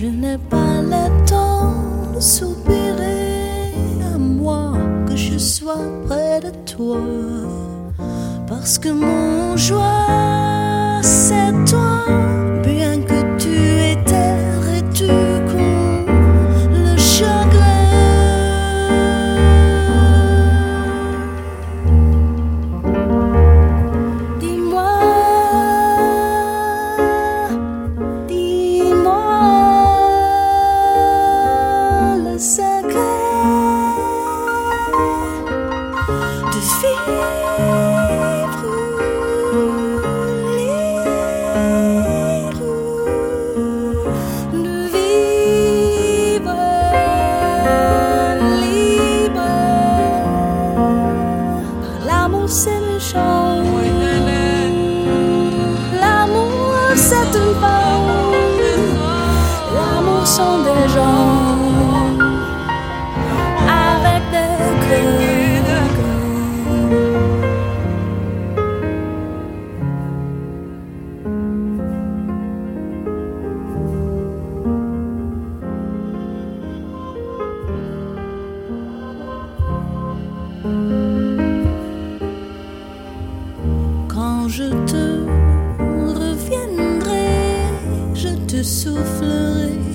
Je n'ai pas le temps de soupirer à moi que je sois près de toi. Parce que mon joie, say Je te reviendrai, je te soufflerai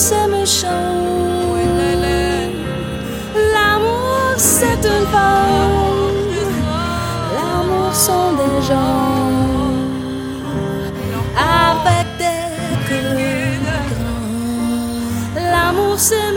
C'est méchant. L'amour c'est une femme. L'amour sont des gens avec des cœurs. L'amour c'est